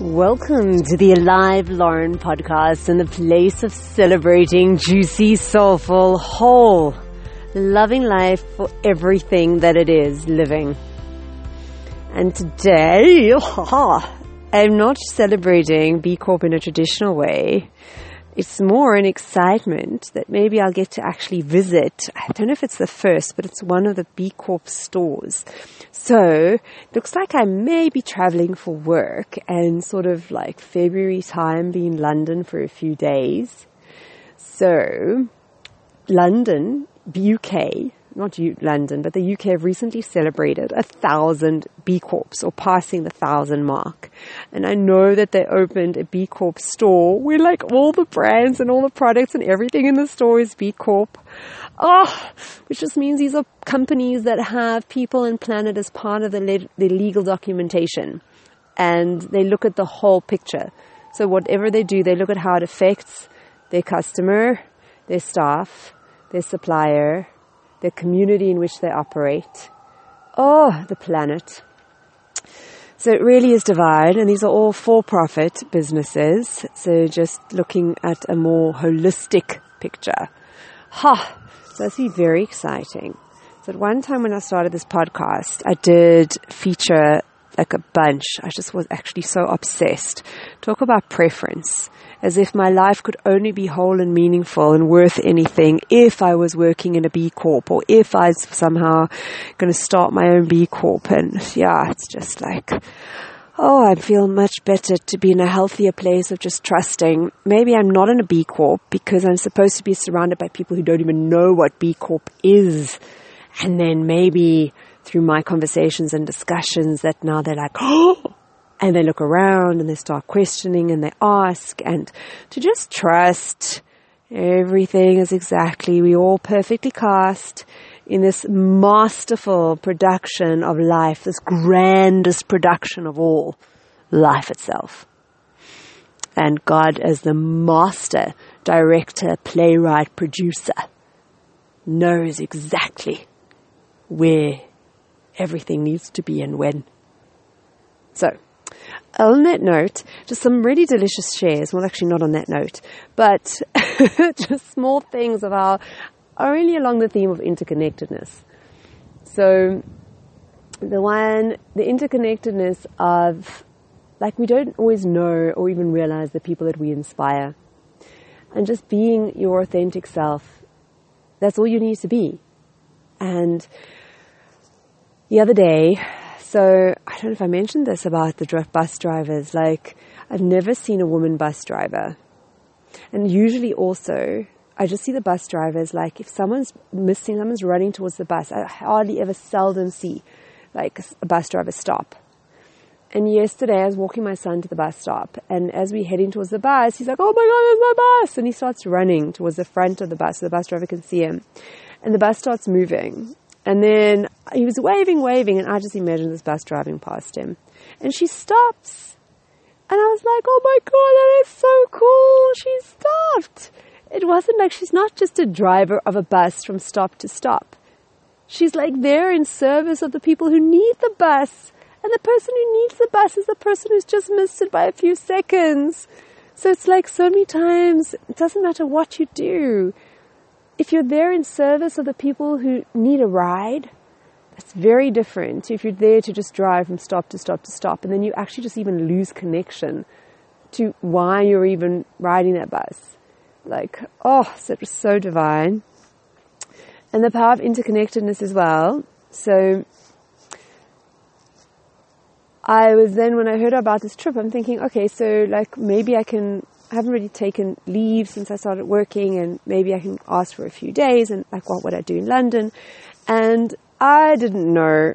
Welcome to the Alive Lauren podcast and the place of celebrating juicy, soulful, whole, loving life for everything that it is living. And today, I'm not celebrating B Corp in a traditional way it's more an excitement that maybe I'll get to actually visit. I don't know if it's the first, but it's one of the B Corp stores. So looks like I may be traveling for work and sort of like February time be in London for a few days. So London, UK, not London, but the UK have recently celebrated a thousand B Corps or passing the thousand mark. And I know that they opened a B Corp store where like all the brands and all the products and everything in the store is B Corp. Oh, which just means these are companies that have people and planet as part of the, le- the legal documentation. And they look at the whole picture. So whatever they do, they look at how it affects their customer, their staff, their supplier, the community in which they operate, oh, the planet. So it really is divine, and these are all for-profit businesses. So just looking at a more holistic picture. Ha! So that's very exciting. So at one time when I started this podcast, I did feature like a bunch. I just was actually so obsessed. Talk about preference as if my life could only be whole and meaningful and worth anything if I was working in a B Corp or if I was somehow going to start my own B Corp. And yeah, it's just like, oh, I feel much better to be in a healthier place of just trusting. Maybe I'm not in a B Corp because I'm supposed to be surrounded by people who don't even know what B Corp is. And then maybe through my conversations and discussions that now they're like, oh, and they look around and they start questioning and they ask and to just trust everything is exactly, we all perfectly cast in this masterful production of life, this grandest production of all, life itself. And God as the master, director, playwright, producer knows exactly where everything needs to be and when. So, on that note, just some really delicious shares. Well, actually, not on that note, but just small things of our are really along the theme of interconnectedness. So, the one, the interconnectedness of, like, we don't always know or even realize the people that we inspire. And just being your authentic self, that's all you need to be. And the other day, so I don't know if I mentioned this about the bus drivers. Like, I've never seen a woman bus driver. And usually also, I just see the bus drivers, like, if someone's missing, someone's running towards the bus, I hardly ever seldom see, like, a bus driver stop. And yesterday I was walking my son to the bus stop, and as we're heading towards the bus, he's like, oh my god, there's my bus! And he starts running towards the front of the bus so the bus driver can see him. And the bus starts moving. And then he was waving, waving, and I just imagined this bus driving past him. And she stops. And I was like, oh my god, that is so cool. She stopped. It wasn't like she's not just a driver of a bus from stop to stop. She's like there in service of the people who need the bus. And the person who needs the bus is the person who's just missed it by a few seconds. So it's like so many times, it doesn't matter what you do if you're there in service of the people who need a ride, that's very different if you're there to just drive from stop to stop to stop and then you actually just even lose connection to why you're even riding that bus. Like, oh, so it was so divine. And the power of interconnectedness as well. So I was then, when I heard about this trip, I'm thinking, okay, so like maybe I can I haven't really taken leave since I started working and maybe I can ask for a few days and like what would I do in London? And I didn't know.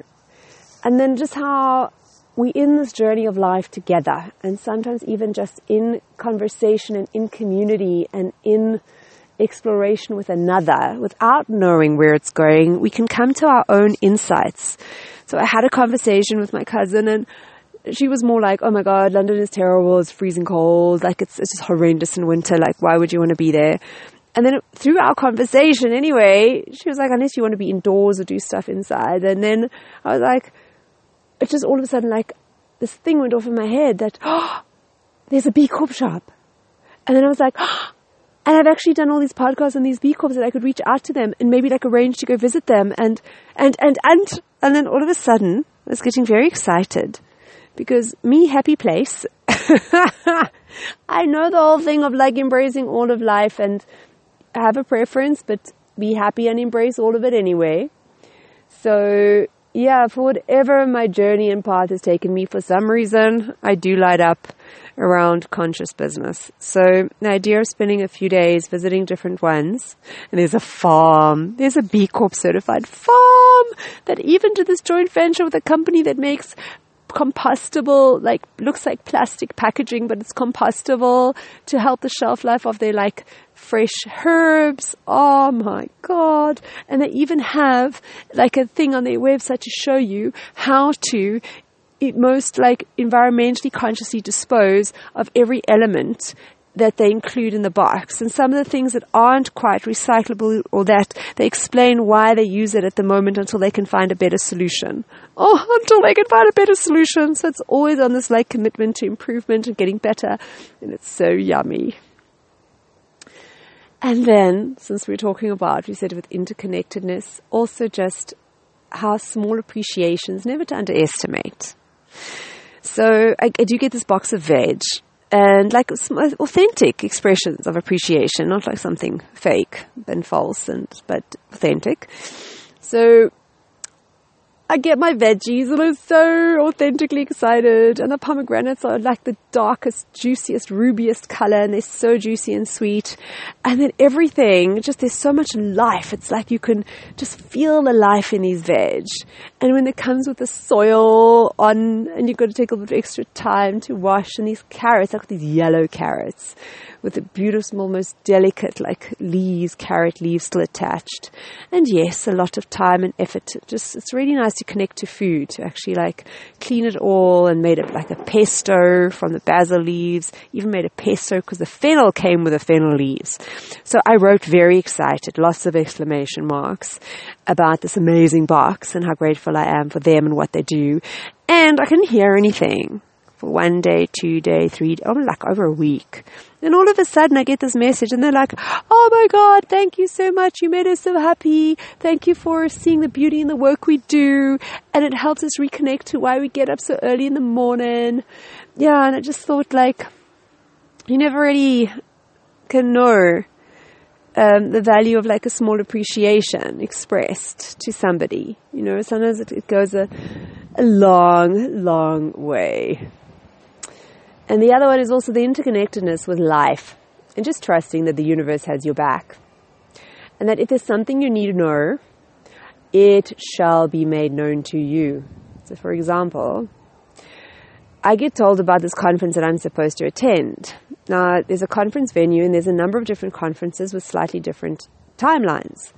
And then just how we in this journey of life together and sometimes even just in conversation and in community and in exploration with another without knowing where it's going, we can come to our own insights. So I had a conversation with my cousin and she was more like, oh my god, London is terrible, it's freezing cold, like it's, it's just horrendous in winter, like why would you want to be there? And then through our conversation anyway, she was like, unless you want to be indoors or do stuff inside. And then I was like, it just all of a sudden like this thing went off in my head that, oh, there's a B Corp shop. And then I was like, and I've actually done all these podcasts on these B Corps that I could reach out to them and maybe like arrange to go visit them. And, and, and, and, and then all of a sudden I was getting very excited because me, happy place. I know the whole thing of like embracing all of life and have a preference, but be happy and embrace all of it anyway. So yeah, for whatever my journey and path has taken me, for some reason, I do light up around conscious business. So the idea of spending a few days visiting different ones, and there's a farm, there's a B Corp certified farm that even to this joint venture with a company that makes compostable, like looks like plastic packaging, but it's compostable to help the shelf life of their like fresh herbs. Oh my God. And they even have like a thing on their website to show you how to it most like environmentally consciously dispose of every element that they include in the box. And some of the things that aren't quite recyclable or that they explain why they use it at the moment until they can find a better solution. Oh, until they can find a better solution. So it's always on this like commitment to improvement and getting better. And it's so yummy. And then, since we're talking about, we said with interconnectedness, also just how small appreciations, never to underestimate. So I, I do get this box of veg and like authentic expressions of appreciation, not like something fake and false and, but authentic. So I get my veggies and I'm so authentically excited. And the pomegranates are like the darkest, juiciest, rubiest color and they're so juicy and sweet. And then everything, just there's so much life. It's like you can just feel the life in these veg. And when it comes with the soil on and you've got to take a little bit extra time to wash and these carrots, like these yellow carrots with the beautiful, most delicate, like leaves, carrot leaves still attached. And yes, a lot of time and effort. Just, it's really nice to connect to food, to actually like clean it all and made it like a pesto from the basil leaves, even made a pesto because the fennel came with the fennel leaves. So I wrote very excited, lots of exclamation marks about this amazing box and how grateful I am for them and what they do. And I couldn't hear anything for one day, two day, three, oh, like over a week. And all of a sudden I get this message and they're like, Oh my God, thank you so much. You made us so happy. Thank you for seeing the beauty in the work we do. And it helps us reconnect to why we get up so early in the morning. Yeah. And I just thought like, you never really can know um, the value of like a small appreciation expressed to somebody. You know, sometimes it, it goes a, a long, long way. And the other one is also the interconnectedness with life and just trusting that the universe has your back. And that if there's something you need to know, it shall be made known to you. So, for example, I get told about this conference that I'm supposed to attend. Now, there's a conference venue and there's a number of different conferences with slightly different timelines.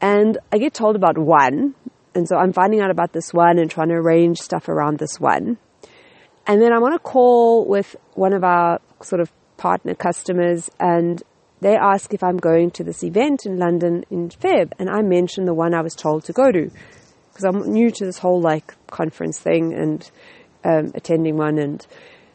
And I get told about one, and so I'm finding out about this one and trying to arrange stuff around this one. And then I'm on a call with one of our sort of partner customers and they ask if I'm going to this event in London in Feb. And I mention the one I was told to go to because I'm new to this whole like conference thing and um, attending one. And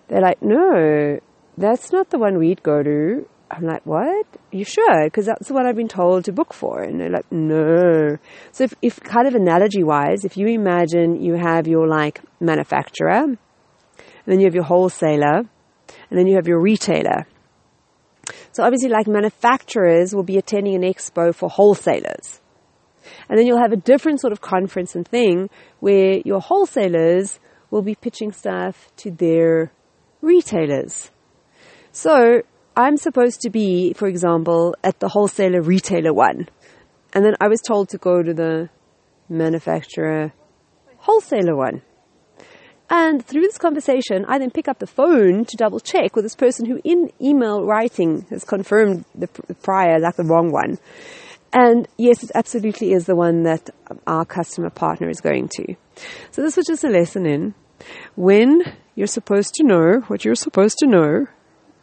they're like, no, that's not the one we'd go to. I'm like, what? You sure? Because that's the one I've been told to book for. And they're like, no. So if, if kind of analogy wise, if you imagine you have your like manufacturer and then you have your wholesaler, and then you have your retailer. So obviously, like manufacturers will be attending an expo for wholesalers. And then you'll have a different sort of conference and thing where your wholesalers will be pitching stuff to their retailers. So I'm supposed to be, for example, at the wholesaler retailer one. And then I was told to go to the manufacturer wholesaler one. And through this conversation, I then pick up the phone to double check with this person who in email writing has confirmed the prior, like the wrong one. And yes, it absolutely is the one that our customer partner is going to. So this was just a lesson in when you're supposed to know what you're supposed to know,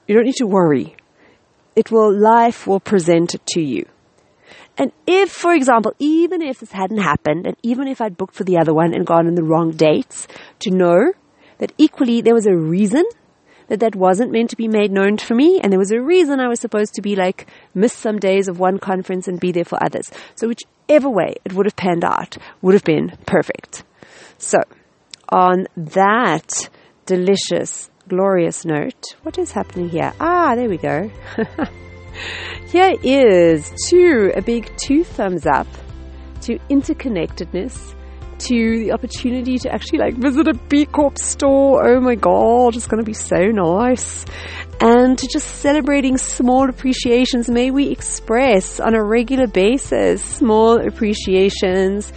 you don't need to worry. It will, life will present it to you. And if, for example, even if this hadn't happened, and even if I'd booked for the other one and gone on the wrong dates, to know that equally there was a reason that that wasn't meant to be made known for me, and there was a reason I was supposed to be like miss some days of one conference and be there for others. So whichever way it would have panned out would have been perfect. So on that delicious, glorious note, what is happening here? Ah, there we go. here is two, a big two thumbs up to interconnectedness to the opportunity to actually like visit a B Corp store. Oh my god, it's going to be so nice. And to just celebrating small appreciations. May we express on a regular basis small appreciations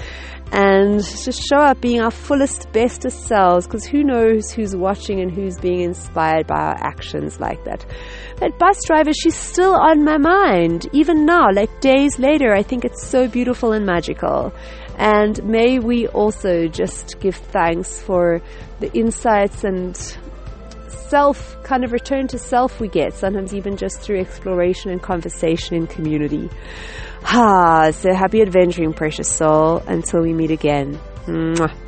and just show up being our fullest, bestest selves because who knows who's watching and who's being inspired by our actions like that. That bus driver, she's still on my mind, even now, like days later. I think it's so beautiful and magical. And may we also just give thanks for the insights and self kind of return to self we get, sometimes even just through exploration and conversation in community. Ah, so happy adventuring, precious soul. Until we meet again. Mwah.